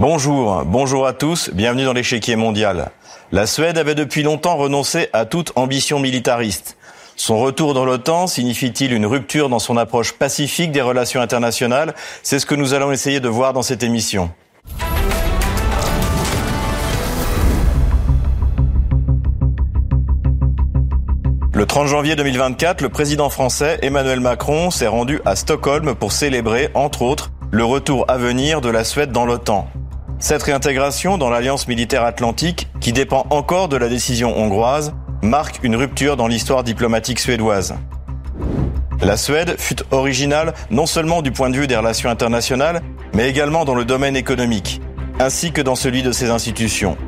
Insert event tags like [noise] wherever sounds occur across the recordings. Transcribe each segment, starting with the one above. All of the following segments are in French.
Bonjour, bonjour à tous, bienvenue dans l'échiquier mondial. La Suède avait depuis longtemps renoncé à toute ambition militariste. Son retour dans l'OTAN signifie-t-il une rupture dans son approche pacifique des relations internationales? C'est ce que nous allons essayer de voir dans cette émission. Le 30 janvier 2024, le président français Emmanuel Macron s'est rendu à Stockholm pour célébrer, entre autres, le retour à venir de la Suède dans l'OTAN. Cette réintégration dans l'alliance militaire atlantique, qui dépend encore de la décision hongroise, marque une rupture dans l'histoire diplomatique suédoise. La Suède fut originale non seulement du point de vue des relations internationales, mais également dans le domaine économique, ainsi que dans celui de ses institutions.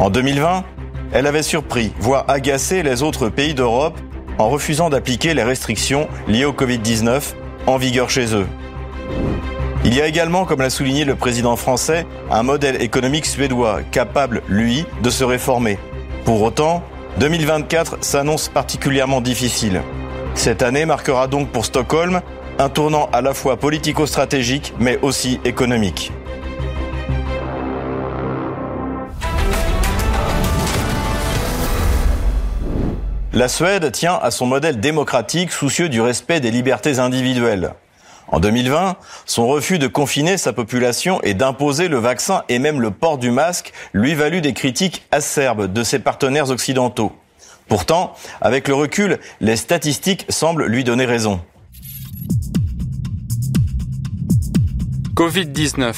En 2020, elle avait surpris, voire agacé les autres pays d'Europe en refusant d'appliquer les restrictions liées au Covid-19 en vigueur chez eux. Il y a également, comme l'a souligné le président français, un modèle économique suédois capable, lui, de se réformer. Pour autant, 2024 s'annonce particulièrement difficile. Cette année marquera donc pour Stockholm un tournant à la fois politico-stratégique mais aussi économique. La Suède tient à son modèle démocratique soucieux du respect des libertés individuelles. En 2020, son refus de confiner sa population et d'imposer le vaccin et même le port du masque lui valut des critiques acerbes de ses partenaires occidentaux. Pourtant, avec le recul, les statistiques semblent lui donner raison. Covid-19.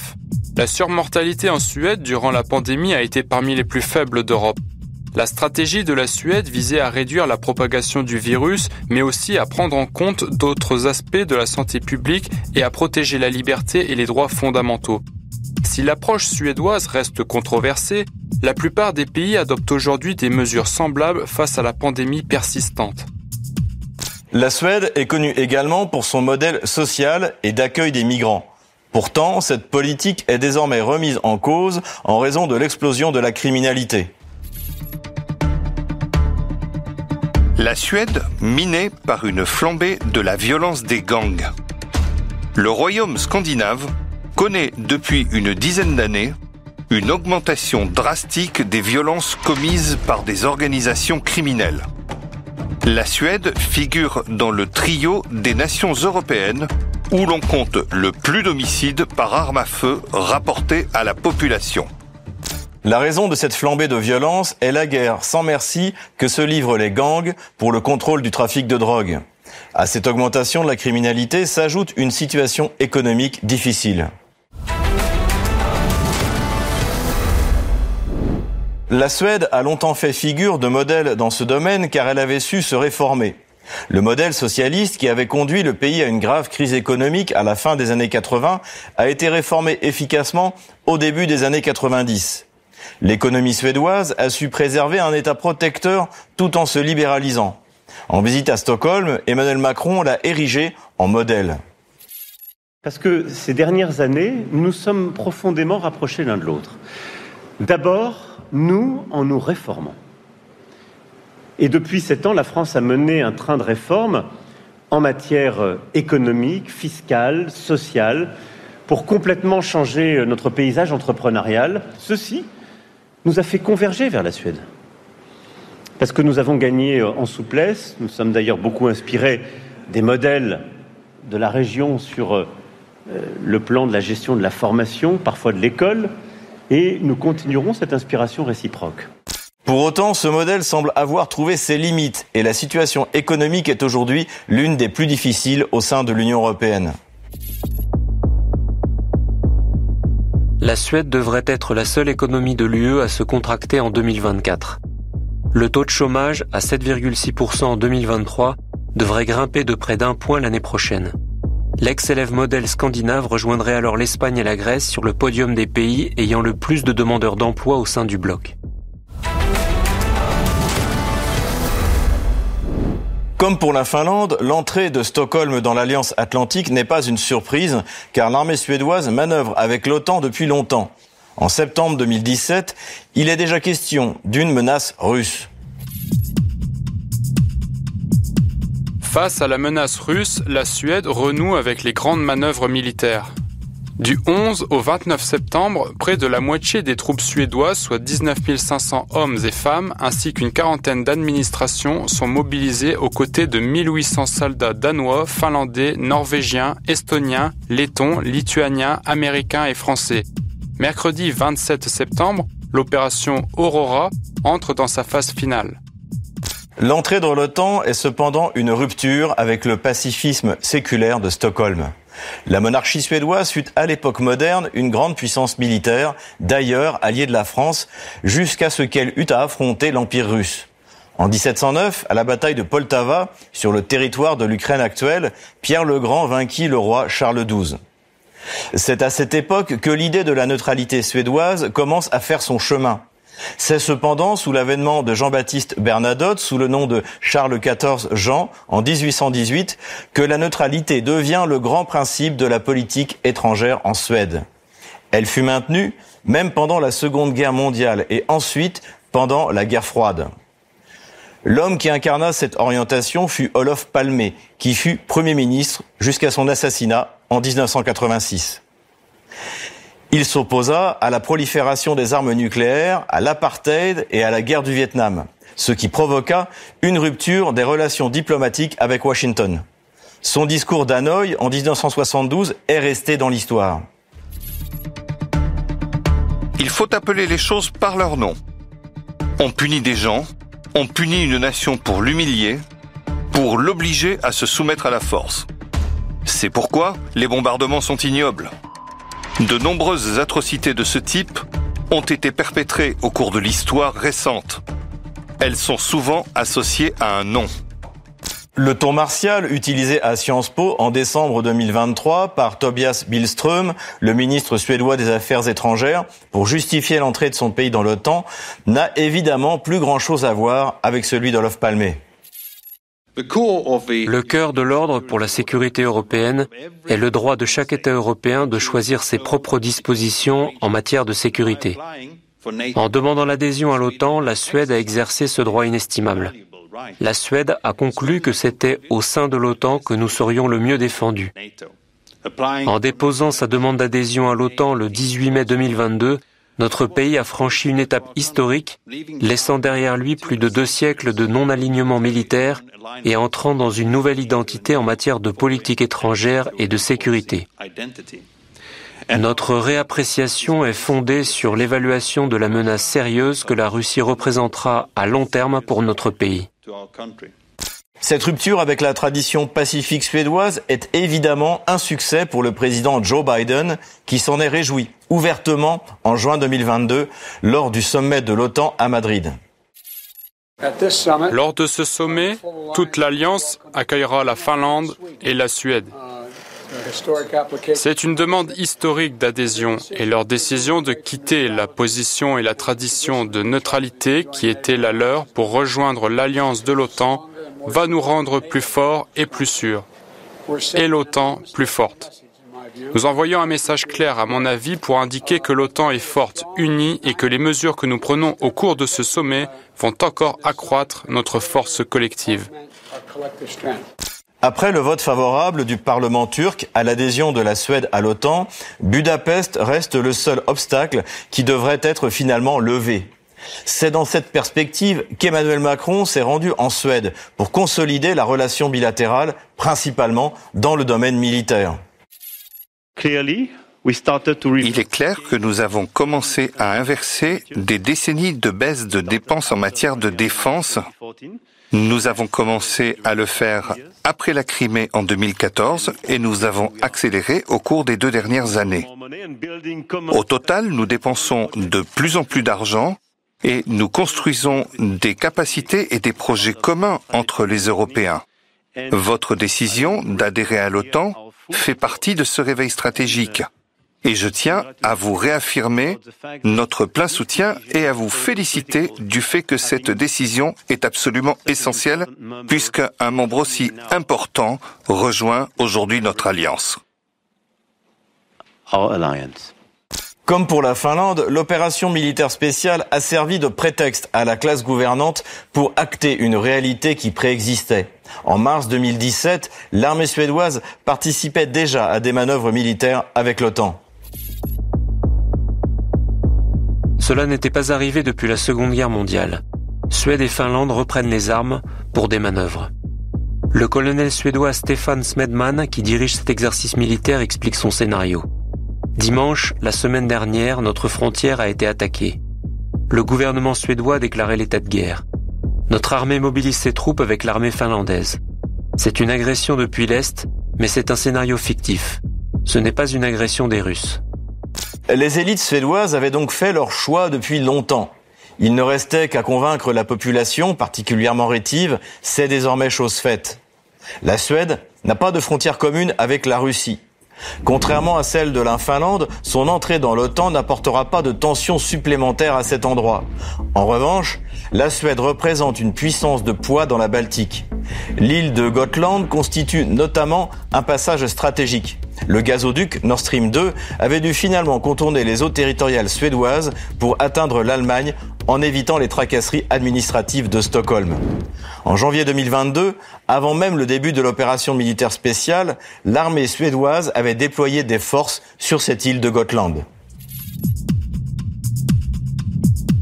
La surmortalité en Suède durant la pandémie a été parmi les plus faibles d'Europe. La stratégie de la Suède visait à réduire la propagation du virus, mais aussi à prendre en compte d'autres aspects de la santé publique et à protéger la liberté et les droits fondamentaux. Si l'approche suédoise reste controversée, la plupart des pays adoptent aujourd'hui des mesures semblables face à la pandémie persistante. La Suède est connue également pour son modèle social et d'accueil des migrants. Pourtant, cette politique est désormais remise en cause en raison de l'explosion de la criminalité. La Suède minée par une flambée de la violence des gangs. Le royaume scandinave connaît depuis une dizaine d'années une augmentation drastique des violences commises par des organisations criminelles. La Suède figure dans le trio des nations européennes où l'on compte le plus d'homicides par arme à feu rapportés à la population. La raison de cette flambée de violence est la guerre sans merci que se livrent les gangs pour le contrôle du trafic de drogue. À cette augmentation de la criminalité s'ajoute une situation économique difficile. La Suède a longtemps fait figure de modèle dans ce domaine car elle avait su se réformer. Le modèle socialiste qui avait conduit le pays à une grave crise économique à la fin des années 80 a été réformé efficacement au début des années 90. L'économie suédoise a su préserver un État protecteur tout en se libéralisant. En visite à Stockholm, Emmanuel Macron l'a érigé en modèle. Parce que ces dernières années, nous sommes profondément rapprochés l'un de l'autre. D'abord, nous, en nous réformant. Et depuis sept ans, la France a mené un train de réforme en matière économique, fiscale, sociale, pour complètement changer notre paysage entrepreneurial. Ceci nous a fait converger vers la Suède. Parce que nous avons gagné en souplesse, nous sommes d'ailleurs beaucoup inspirés des modèles de la région sur euh, le plan de la gestion de la formation, parfois de l'école, et nous continuerons cette inspiration réciproque. Pour autant, ce modèle semble avoir trouvé ses limites et la situation économique est aujourd'hui l'une des plus difficiles au sein de l'Union européenne. La Suède devrait être la seule économie de l'UE à se contracter en 2024. Le taux de chômage, à 7,6% en 2023, devrait grimper de près d'un point l'année prochaine. L'ex-élève modèle scandinave rejoindrait alors l'Espagne et la Grèce sur le podium des pays ayant le plus de demandeurs d'emploi au sein du bloc. Comme pour la Finlande, l'entrée de Stockholm dans l'Alliance Atlantique n'est pas une surprise, car l'armée suédoise manœuvre avec l'OTAN depuis longtemps. En septembre 2017, il est déjà question d'une menace russe. Face à la menace russe, la Suède renoue avec les grandes manœuvres militaires. Du 11 au 29 septembre, près de la moitié des troupes suédoises, soit 19 500 hommes et femmes, ainsi qu'une quarantaine d'administrations sont mobilisées aux côtés de 1800 soldats danois, finlandais, norvégiens, estoniens, lettons, lituaniens, américains et français. Mercredi 27 septembre, l'opération Aurora entre dans sa phase finale. L'entrée dans l'OTAN est cependant une rupture avec le pacifisme séculaire de Stockholm. La monarchie suédoise fut à l'époque moderne une grande puissance militaire, d'ailleurs alliée de la France, jusqu'à ce qu'elle eût à affronter l'Empire russe. En 1709, à la bataille de Poltava, sur le territoire de l'Ukraine actuelle, Pierre le Grand vainquit le roi Charles XII. C'est à cette époque que l'idée de la neutralité suédoise commence à faire son chemin. C'est cependant sous l'avènement de Jean-Baptiste Bernadotte, sous le nom de Charles XIV Jean, en 1818, que la neutralité devient le grand principe de la politique étrangère en Suède. Elle fut maintenue même pendant la Seconde Guerre mondiale et ensuite pendant la guerre froide. L'homme qui incarna cette orientation fut Olof Palme, qui fut Premier ministre jusqu'à son assassinat en 1986. Il s'opposa à la prolifération des armes nucléaires, à l'apartheid et à la guerre du Vietnam, ce qui provoqua une rupture des relations diplomatiques avec Washington. Son discours d'Hanoï en 1972 est resté dans l'histoire. Il faut appeler les choses par leur nom. On punit des gens, on punit une nation pour l'humilier, pour l'obliger à se soumettre à la force. C'est pourquoi les bombardements sont ignobles. De nombreuses atrocités de ce type ont été perpétrées au cours de l'histoire récente. Elles sont souvent associées à un nom. Le ton martial utilisé à Sciences Po en décembre 2023 par Tobias Billström, le ministre suédois des Affaires étrangères, pour justifier l'entrée de son pays dans l'OTAN, n'a évidemment plus grand-chose à voir avec celui d'Olof Palme. Le cœur de l'ordre pour la sécurité européenne est le droit de chaque État européen de choisir ses propres dispositions en matière de sécurité. En demandant l'adhésion à l'OTAN, la Suède a exercé ce droit inestimable. La Suède a conclu que c'était au sein de l'OTAN que nous serions le mieux défendus. En déposant sa demande d'adhésion à l'OTAN le 18 mai 2022, notre pays a franchi une étape historique, laissant derrière lui plus de deux siècles de non-alignement militaire et entrant dans une nouvelle identité en matière de politique étrangère et de sécurité. Notre réappréciation est fondée sur l'évaluation de la menace sérieuse que la Russie représentera à long terme pour notre pays. Cette rupture avec la tradition pacifique suédoise est évidemment un succès pour le président Joe Biden, qui s'en est réjoui ouvertement en juin 2022 lors du sommet de l'OTAN à Madrid. Lors de ce sommet, toute l'Alliance accueillera la Finlande et la Suède. C'est une demande historique d'adhésion et leur décision de quitter la position et la tradition de neutralité qui était la leur pour rejoindre l'alliance de l'OTAN va nous rendre plus forts et plus sûrs, et l'OTAN plus forte. Nous envoyons un message clair, à mon avis, pour indiquer que l'OTAN est forte, unie et que les mesures que nous prenons au cours de ce sommet vont encore accroître notre force collective. Après le vote favorable du Parlement turc à l'adhésion de la Suède à l'OTAN, Budapest reste le seul obstacle qui devrait être finalement levé. C'est dans cette perspective qu'Emmanuel Macron s'est rendu en Suède pour consolider la relation bilatérale, principalement dans le domaine militaire. Il est clair que nous avons commencé à inverser des décennies de baisse de dépenses en matière de défense. Nous avons commencé à le faire après la Crimée en 2014 et nous avons accéléré au cours des deux dernières années. Au total, nous dépensons de plus en plus d'argent et nous construisons des capacités et des projets communs entre les Européens. Votre décision d'adhérer à l'OTAN fait partie de ce réveil stratégique. Et je tiens à vous réaffirmer notre plein soutien et à vous féliciter du fait que cette décision est absolument essentielle puisqu'un membre aussi important rejoint aujourd'hui notre alliance. Comme pour la Finlande, l'opération militaire spéciale a servi de prétexte à la classe gouvernante pour acter une réalité qui préexistait. En mars 2017, l'armée suédoise participait déjà à des manœuvres militaires avec l'OTAN. Cela n'était pas arrivé depuis la Seconde Guerre mondiale. Suède et Finlande reprennent les armes pour des manœuvres. Le colonel suédois Stefan Smedman, qui dirige cet exercice militaire, explique son scénario. Dimanche, la semaine dernière, notre frontière a été attaquée. Le gouvernement suédois a déclaré l'état de guerre. Notre armée mobilise ses troupes avec l'armée finlandaise. C'est une agression depuis l'Est, mais c'est un scénario fictif. Ce n'est pas une agression des Russes. Les élites suédoises avaient donc fait leur choix depuis longtemps. Il ne restait qu'à convaincre la population, particulièrement rétive, c'est désormais chose faite. La Suède n'a pas de frontière commune avec la Russie. Contrairement à celle de la Finlande, son entrée dans l'OTAN n'apportera pas de tensions supplémentaires à cet endroit. En revanche, la Suède représente une puissance de poids dans la Baltique. L'île de Gotland constitue notamment un passage stratégique. Le gazoduc Nord Stream 2 avait dû finalement contourner les eaux territoriales suédoises pour atteindre l'Allemagne en évitant les tracasseries administratives de Stockholm. En janvier 2022, avant même le début de l'opération militaire spéciale, l'armée suédoise avait déployé des forces sur cette île de Gotland.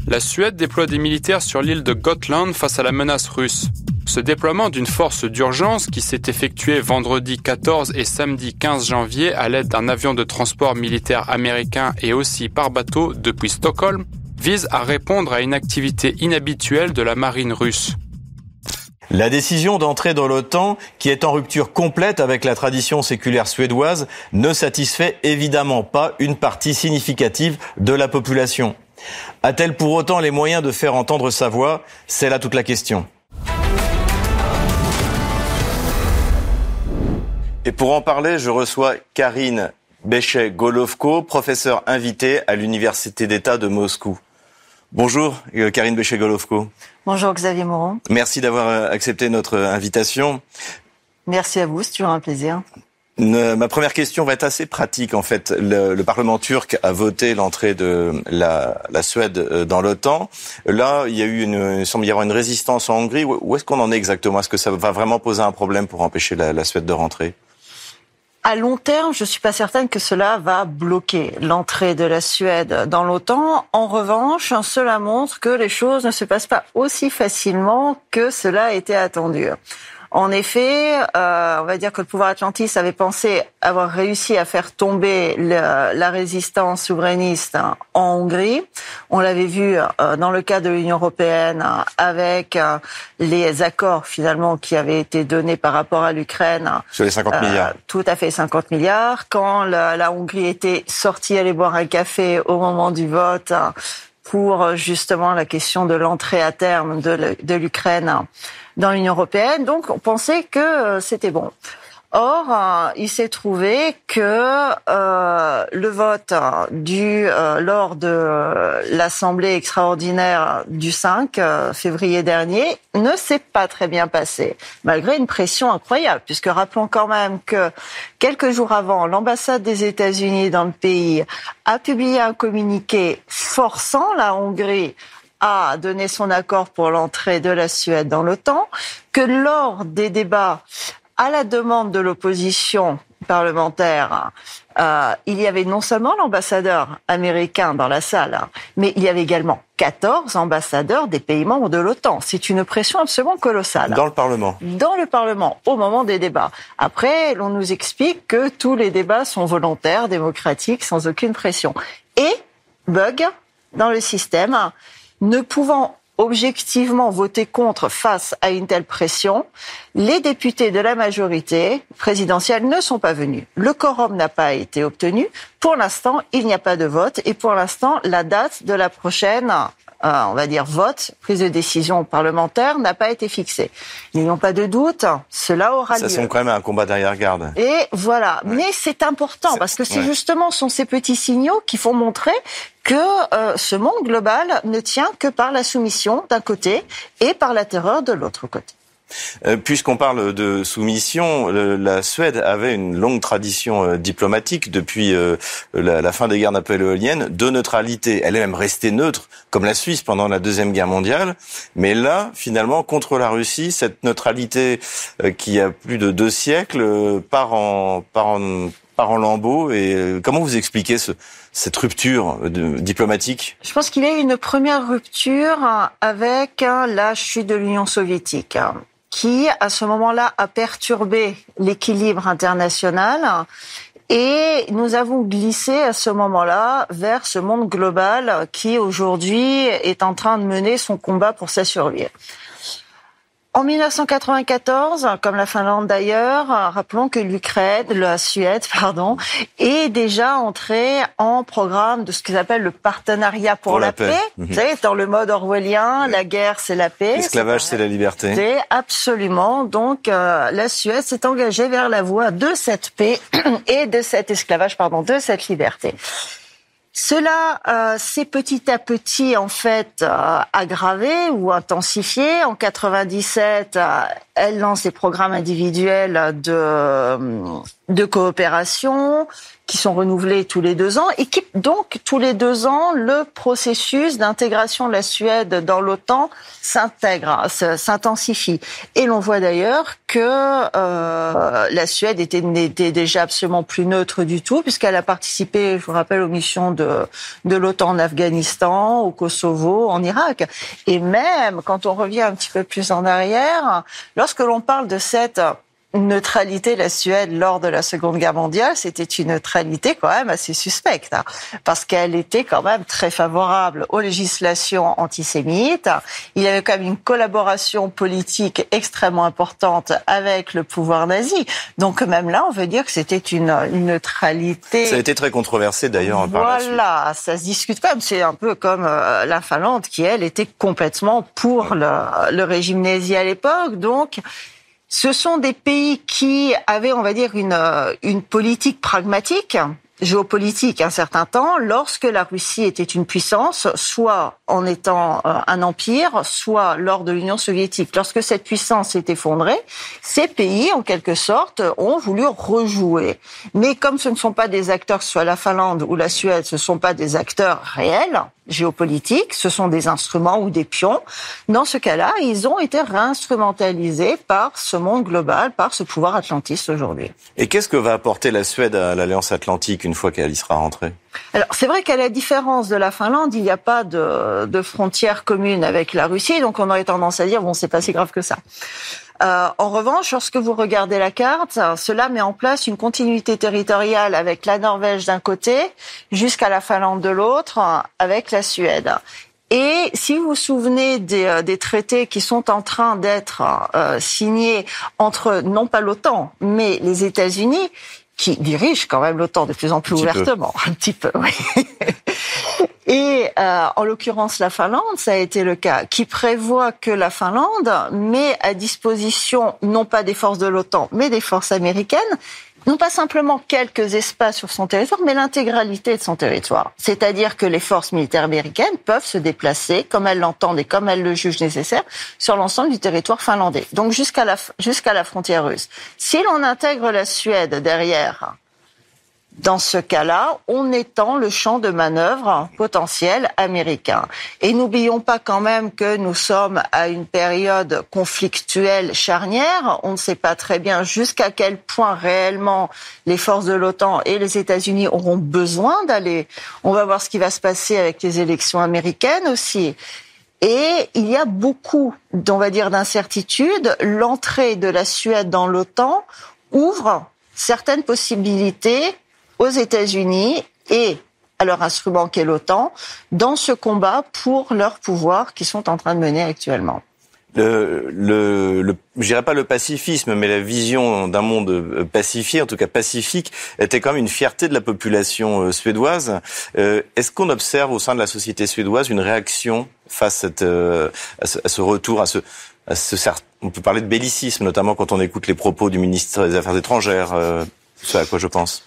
La Suède déploie des militaires sur l'île de Gotland face à la menace russe. Ce déploiement d'une force d'urgence qui s'est effectué vendredi 14 et samedi 15 janvier à l'aide d'un avion de transport militaire américain et aussi par bateau depuis Stockholm vise à répondre à une activité inhabituelle de la marine russe. La décision d'entrer dans l'OTAN, qui est en rupture complète avec la tradition séculaire suédoise, ne satisfait évidemment pas une partie significative de la population. A-t-elle pour autant les moyens de faire entendre sa voix? C'est là toute la question. Et pour en parler, je reçois Karine Béchet-Golovko, professeure invitée à l'Université d'État de Moscou. Bonjour, euh, Karine Béchet-Golovko. Bonjour, Xavier Moron. Merci d'avoir euh, accepté notre invitation. Merci à vous, c'est toujours un plaisir. ma première question va être assez pratique en fait. Le, Parlement turc a voté l'entrée de la, Suède euh, dans l'OTAN. Là, il y a eu une, il semble y avoir une résistance en Hongrie. Où est-ce qu'on en est exactement? Est-ce que ça va vraiment poser un problème pour empêcher la Suède de rentrer? À long terme, je suis pas certaine que cela va bloquer l'entrée de la Suède dans l'OTAN. En revanche, cela montre que les choses ne se passent pas aussi facilement que cela a été attendu. En effet, euh, on va dire que le pouvoir atlantiste avait pensé avoir réussi à faire tomber la résistance souverainiste en Hongrie. On l'avait vu euh, dans le cas de l'Union européenne avec euh, les accords finalement qui avaient été donnés par rapport à l'Ukraine. Sur les 50 milliards. Tout à fait 50 milliards. Quand la, la Hongrie était sortie aller boire un café au moment du vote pour justement la question de l'entrée à terme de l'Ukraine dans l'Union européenne. Donc, on pensait que euh, c'était bon. Or, euh, il s'est trouvé que euh, le vote du lors de l'Assemblée extraordinaire du 5 février dernier ne s'est pas très bien passé, malgré une pression incroyable, puisque rappelons quand même que quelques jours avant, l'ambassade des États-Unis dans le pays a publié un communiqué forçant la Hongrie a donné son accord pour l'entrée de la Suède dans l'OTAN, que lors des débats à la demande de l'opposition parlementaire, euh, il y avait non seulement l'ambassadeur américain dans la salle, mais il y avait également 14 ambassadeurs des pays membres de l'OTAN. C'est une pression absolument colossale. Dans le Parlement Dans le Parlement, au moment des débats. Après, l'on nous explique que tous les débats sont volontaires, démocratiques, sans aucune pression. Et, bug dans le système, ne pouvant objectivement voter contre face à une telle pression, les députés de la majorité présidentielle ne sont pas venus. Le quorum n'a pas été obtenu. Pour l'instant, il n'y a pas de vote et pour l'instant, la date de la prochaine euh, on va dire, vote, prise de décision parlementaire n'a pas été fixée. N'ayons pas de doute, cela aura lieu. Ça semble quand même un combat derrière-garde. Et voilà. Mais c'est important parce que c'est justement sont ces petits signaux qui font montrer que euh, ce monde global ne tient que par la soumission d'un côté et par la terreur de l'autre côté. Euh, puisqu'on parle de soumission, la Suède avait une longue tradition euh, diplomatique depuis euh, la, fin des guerres napoléoniennes de neutralité. Elle est même restée neutre, comme la Suisse pendant la Deuxième Guerre mondiale. Mais là, finalement, contre la Russie, cette neutralité qui a plus de deux siècles part en, part en, part en lambeaux. Et comment vous expliquez ce, cette rupture diplomatique? Je pense qu'il y a une première rupture avec la chute de l'Union soviétique qui, à ce moment-là, a perturbé l'équilibre international. Et nous avons glissé à ce moment-là vers ce monde global qui aujourd'hui est en train de mener son combat pour sa survie. En 1994, comme la Finlande d'ailleurs, rappelons que l'Ukraine, la Suède, [laughs] pardon, est déjà entrée en programme de ce qu'ils appellent le partenariat pour, la, paix. Mhm. Vous savez, dans le mode orwellien, la guerre c'est la paix. L'esclavage c'est la liberté. Absolument. Donc euh, la Suède s'est engagée vers la voie de cette paix [clears throat] et de cet esclavage, pardon, de cette liberté. Cela euh, s'est petit à petit en fait euh, aggravé ou intensifié. En 97, euh, elle lance des programmes individuels de coopération qui sont renouvelés tous les deux ans et qui donc tous les deux ans le processus d'intégration de la Suède dans l'OTAN s'intègre, s'intensifie. Et l'on voit d'ailleurs que euh, la Suède était, n'était déjà absolument plus neutre du tout puisqu'elle a participé, je vous rappelle, aux missions de de l'OTAN en Afghanistan, au Kosovo, en Irak. Et même quand on revient un petit peu plus en arrière, lorsque l'on parle de cette neutralité la Suède lors de la Seconde Guerre mondiale, c'était une neutralité quand même assez suspecte, hein, parce qu'elle était quand même très favorable aux législations antisémites. Il y avait quand même une collaboration politique extrêmement importante avec le pouvoir nazi. Donc même là, on veut dire que c'était une, neutralité. Ça a été très controversé d'ailleurs. Voilà, ça se discute quand même. C'est un peu comme euh, la Finlande qui, elle, était complètement pour le, le régime nazi à l'époque. Donc ce sont des pays qui avaient, on va dire, une, euh, une politique pragmatique géopolitique un certain temps lorsque la Russie était une puissance, soit en étant euh, un empire, soit lors de l'Union soviétique. Lorsque cette puissance s'est effondrée, ces pays, en quelque sorte, ont voulu rejouer. Mais comme ce ne sont pas des acteurs, soit la Finlande ou la Suède, ce ne sont pas des acteurs réels, géopolitiques, ce sont des instruments ou des pions. Dans ce cas-là, ils ont été réinstrumentalisés par ce monde global, par ce pouvoir atlantiste aujourd'hui. Et qu'est-ce que va apporter la Suède à l'Alliance Atlantique une fois qu'elle y sera rentrée? Alors c'est vrai qu'à la différence de la Finlande, il n'y a pas de, de frontière commune avec la Russie, donc on aurait tendance à dire bon c'est pas si grave que ça. Euh, en revanche, lorsque vous regardez la carte, cela met en place une continuité territoriale avec la Norvège d'un côté jusqu'à la Finlande de l'autre, avec la Suède. Et si vous vous souvenez des, euh, des traités qui sont en train d'être euh, signés entre non pas l'OTAN mais les États-Unis, qui dirigent quand même l'OTAN de plus en plus ouvertement, [laughs] un petit peu. Oui. Et euh, en l'occurrence, la Finlande, ça a été le cas, qui prévoit que la Finlande met à disposition non pas des forces de l'OTAN, mais des forces américaines, non pas simplement quelques espaces sur son territoire, mais l'intégralité de son territoire. C'est-à-dire que les forces militaires américaines peuvent se déplacer comme elles l'entendent et comme elles le jugent nécessaire sur l'ensemble du territoire finlandais, donc jusqu'à la, jusqu'à la frontière russe. Si l'on intègre la Suède derrière, dans ce cas-là, on étend le champ de manœuvre potentiel américain. Et n'oublions pas quand même que nous sommes à une période conflictuelle charnière. On ne sait pas très bien jusqu'à quel point réellement les forces de l'OTAN et les États-Unis auront besoin d'aller. On va voir ce qui va se passer avec les élections américaines aussi. Et il y a beaucoup, on va dire, d'incertitudes. L'entrée de la Suède dans l'OTAN ouvre certaines possibilités aux États-Unis et à leur instrument qu'est l'OTAN dans ce combat pour leur pouvoir qu'ils sont en train de mener actuellement. Le, le, le je dirais pas le pacifisme, mais la vision d'un monde euh, pacifié, en tout cas pacifique, était quand même une fierté de la population euh, suédoise. Euh, est-ce qu'on observe au sein de la société suédoise une réaction face à, cette, à, ce, retour, à ce, à ce, on peut parler de bellicisme, notamment quand on écoute les propos du ministre des Affaires étrangères, ce à quoi je pense.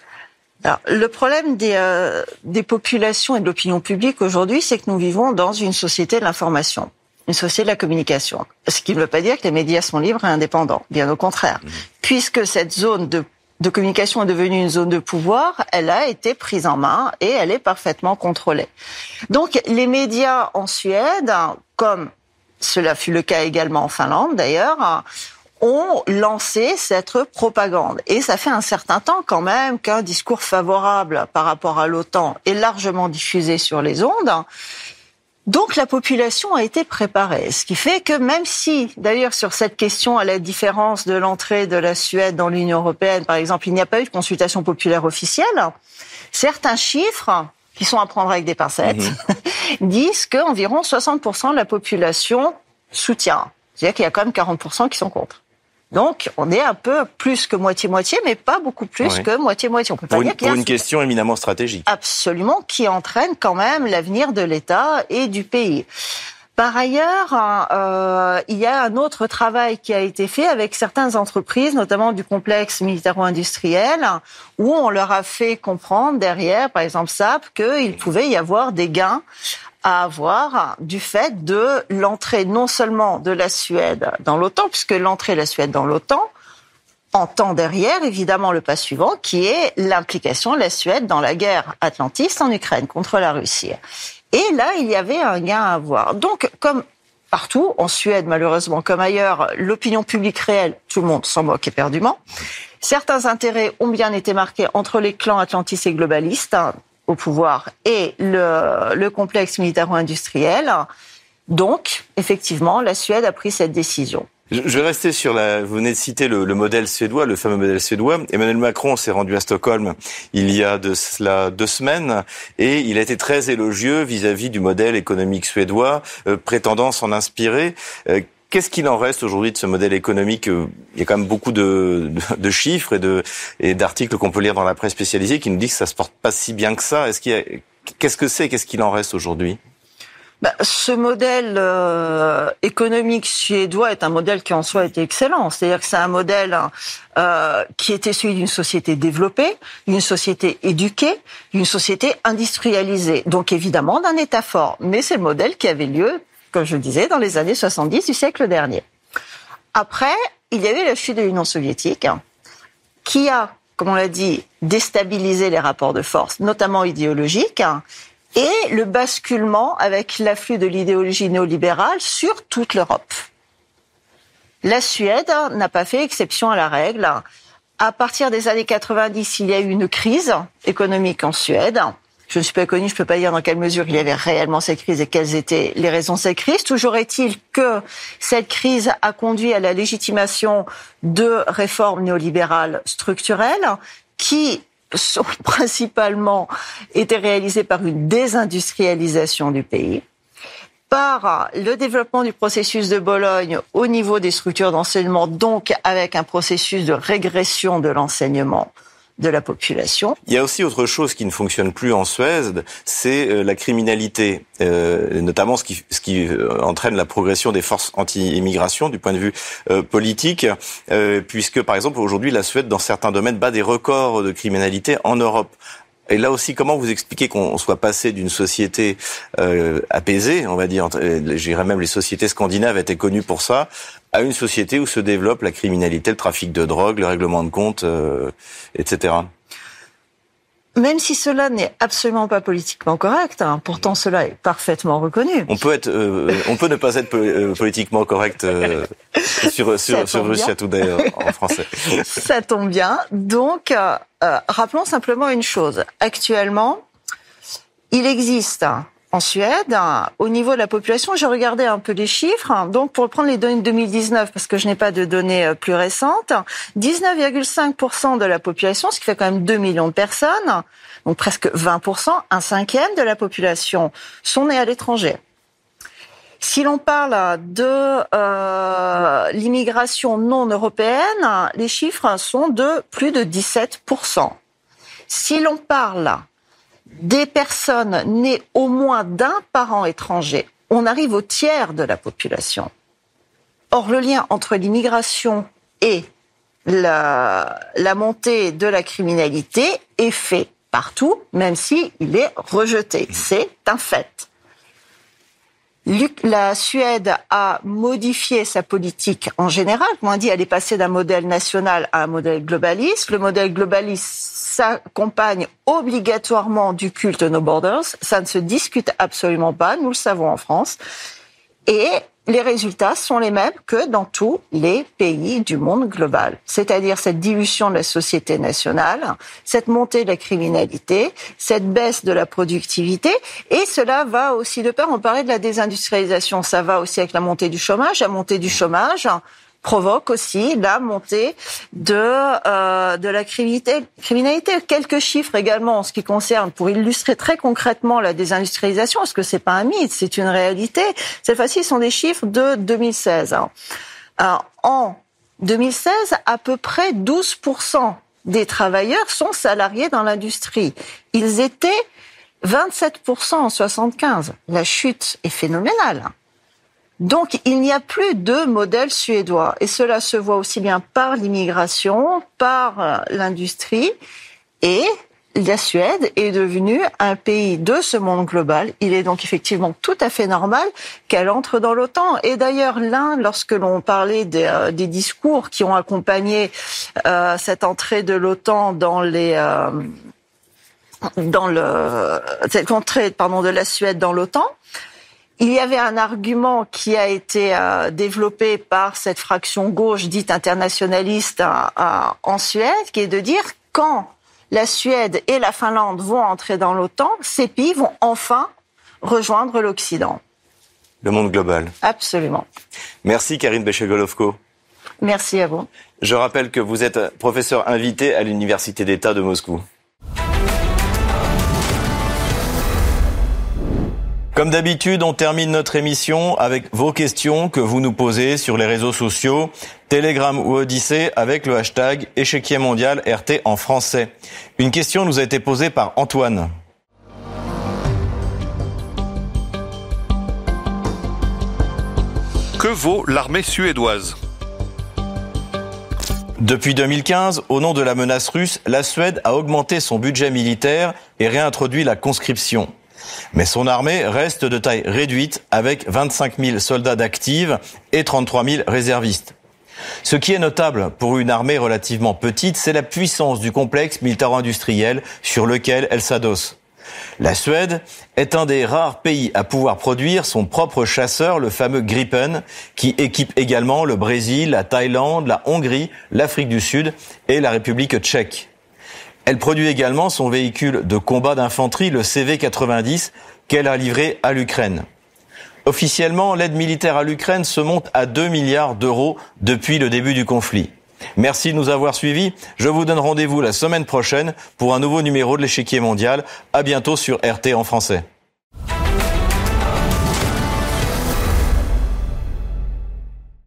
Alors, le problème des, euh, des populations et de l'opinion publique aujourd'hui, c'est que nous vivons dans une société de l'information. une société de la communication. Ce qui ne veut pas dire que les médias sont libres et indépendants, bien au contraire. Mmh. Puisque cette zone de, de communication est devenue une zone de pouvoir, elle a été prise en main et elle est parfaitement contrôlée. Donc les médias en Suède, comme cela fut le cas également en Finlande d'ailleurs, ont lancé cette propagande. Et ça fait un certain temps quand même qu'un discours favorable par rapport à l'OTAN est largement diffusé sur les ondes. Donc la population a été préparée, ce qui fait que même si, d'ailleurs sur cette question, à la différence de l'entrée de la Suède dans l'Union européenne, par exemple, il n'y a pas eu de consultation populaire officielle, certains chiffres, qui sont à prendre avec des pincettes, mhm. [laughs] disent qu'environ 60% de la population soutient. C'est-à-dire qu'il y a quand même 40% qui sont contre. Donc, on est un peu plus que moitié-moitié, mais pas beaucoup plus que moitié-moitié. On peut pas pour dire une, pour une question éminemment stratégique. Absolument, qui entraîne quand même l'avenir de l'État et du pays. Par ailleurs, euh, il y a un autre travail qui a été fait avec certaines entreprises, notamment du complexe militaro-industriel, où on leur a fait comprendre derrière, par exemple SAP, qu'il pouvait y avoir des gains à avoir du fait de l'entrée non seulement de la Suède dans l'OTAN, puisque l'entrée de la Suède dans l'OTAN entend derrière évidemment le pas suivant, qui est l'implication de la Suède dans la guerre atlantiste en Ukraine contre la Russie. Et là, il y avait un gain à avoir. Donc, comme partout, en Suède malheureusement comme ailleurs, l'opinion publique réelle, tout le monde s'en moque éperdument. Certains intérêts ont bien été marqués entre les clans atlantistes et globalistes, au pouvoir et le, le complexe militaro-industriel. Donc, effectivement, la Suède a pris cette décision. Je vais rester sur la. Vous venez de citer le, le, modèle suédois, le fameux modèle suédois. Emmanuel Macron s'est rendu à Stockholm il y a de cela deux semaines et il a été très élogieux vis-à-vis du modèle économique suédois, euh, prétendant s'en inspirer. Euh, Qu'est-ce qu'il en reste aujourd'hui de ce modèle économique Il y a quand même beaucoup de, chiffres et, d'articles qu'on peut lire dans la presse spécialisée qui nous disent que ça se porte pas si bien que ça. Qu'est-ce que c'est Qu'est-ce qu'il en reste aujourd'hui? Bah, ce modèle euh, économique suédois est un modèle qui en soi était excellent. C'est-à-dire que c'est un modèle euh, qui était celui d'une société développée, d'une société éduquée, d'une société industrialisée. Donc évidemment d'un État fort. Mais c'est le modèle qui avait lieu comme je le disais, dans les années 70 du siècle dernier. Après, il y avait la chute de l'Union soviétique, qui a, comme on l'a dit, déstabilisé les rapports de force, notamment idéologiques, et le basculement avec l'afflux de l'idéologie néolibérale sur toute l'Europe. La Suède n'a pas fait exception à la règle. À partir des années 90, il y a eu une crise économique en Suède je ne suis pas connu, je ne peux pas dire dans quelle mesure il y avait réellement cette crise et quelles étaient les raisons de cette crise. Toujours est-il que cette crise a conduit à la légitimation de réformes néolibérales structurelles qui sont [laughs] principalement été réalisées par une désindustrialisation du pays par le développement du processus de Bologne au niveau des structures d'enseignement, donc avec un processus de régression de l'enseignement de la population. Il y a aussi autre chose qui ne fonctionne plus en Suède, c'est euh, la criminalité, euh, notamment ce qui, ce qui euh, entraîne la progression des forces anti-immigration du point de vue politique, puisque par exemple aujourd'hui la Suède dans certains domaines bat des records de criminalité en Europe. Et là aussi, comment vous expliquez qu'on soit passé d'une société euh, apaisée, on va dire, j'irais même les sociétés scandinaves étaient connues pour ça, à une société où se développe la criminalité, le trafic de drogue, le règlement de compte, euh, etc. Même si cela n'est absolument pas politiquement correct, hein, pourtant cela est parfaitement reconnu. On peut être, euh, on peut ne pas être politiquement correct [laughs] sur sur, sur Russia Today en français. [laughs] Ça tombe bien. Donc euh, rappelons simplement une chose. Actuellement, il existe en Suède, au niveau de la population, j'ai regardé un peu les chiffres. Donc, pour prendre les données de 2019, parce que je n'ai pas de données euh, plus récentes, 19,5% de la population, ce qui fait quand même 2 millions de personnes, donc presque 20%, un cinquième de la population, sont nés à l'étranger. Si l'on parle de euh, l'immigration non européenne, les chiffres sont de plus de 17%. Si l'on parle des personnes nées au moins d'un parent étranger, on arrive au tiers de la population. Or, le lien entre l'immigration et la, montée de la criminalité est fait partout, même s'il est rejeté. C'est un fait. La Suède a modifié sa politique en général. Comme on dit, elle est passée d'un modèle national à un modèle globaliste. Le modèle globaliste s'accompagne obligatoirement du culte no borders. Ça ne se discute absolument pas. Nous le savons en France. Et les résultats sont les mêmes que dans tous les pays du monde global. C'est-à-dire cette dilution de la société nationale, cette montée de la criminalité, cette baisse de la productivité, et cela va aussi de pair, on parlait de la désindustrialisation, ça va aussi avec la montée du chômage, la montée du chômage, provoque aussi la montée de euh, de la criminalité. Quelques chiffres également en ce qui concerne pour illustrer très concrètement la désindustrialisation, parce que c'est pas un mythe, c'est une réalité. Cette fois-ci, ce sont des chiffres de 2016. Hein. en 2016, à peu près 12% des travailleurs sont salariés dans l'industrie. Ils étaient 27% en 75. La chute est phénoménale. Donc il n'y a plus de modèle suédois et cela se voit aussi bien par l'immigration, par euh, l'industrie et la Suède est devenue un pays de ce monde global. Il est donc effectivement tout à fait normal qu'elle entre dans l'OTAN. Et d'ailleurs, l'un, lorsque l'on parlait des, euh, discours qui ont accompagné euh, cette entrée de l'OTAN dans les dans le cette entrée pardon de la Suède dans l'OTAN, il y avait un argument qui a été euh, développé par cette fraction gauche dite internationaliste euh, en Suède, qui est de dire quand la Suède et la Finlande vont entrer dans l'OTAN, ces pays vont enfin rejoindre l'Occident. Le monde global. Absolument. Merci Karine Bechegolovko. Merci à vous. Je rappelle que vous êtes professeur invité à l'Université d'État de Moscou. Comme d'habitude, on termine notre émission avec vos questions que vous nous posez sur les réseaux sociaux, Telegram ou Odyssée avec le hashtag échiquier mondial RT en français. Une question nous a été posée par Antoine. Que vaut l'armée suédoise? Depuis 2015, au nom de la menace russe, la Suède a augmenté son budget militaire et réintroduit la conscription. Mais son armée reste de taille réduite avec 25 000 soldats d'actifs et 33 000 réservistes. Ce qui est notable pour une armée relativement petite, c'est la puissance du complexe militaro-industriel sur lequel elle s'adosse. La Suède est un des rares pays à pouvoir produire son propre chasseur, le fameux Gripen, qui équipe également le Brésil, la Thaïlande, la Hongrie, l'Afrique du Sud et la République tchèque. Elle produit également son véhicule de combat d'infanterie, le CV-90, qu'elle a livré à l'Ukraine. Officiellement, l'aide militaire à l'Ukraine se monte à 2 milliards d'euros depuis le début du conflit. Merci de nous avoir suivis. Je vous donne rendez-vous la semaine prochaine pour un nouveau numéro de l'échiquier mondial. À bientôt sur RT en français.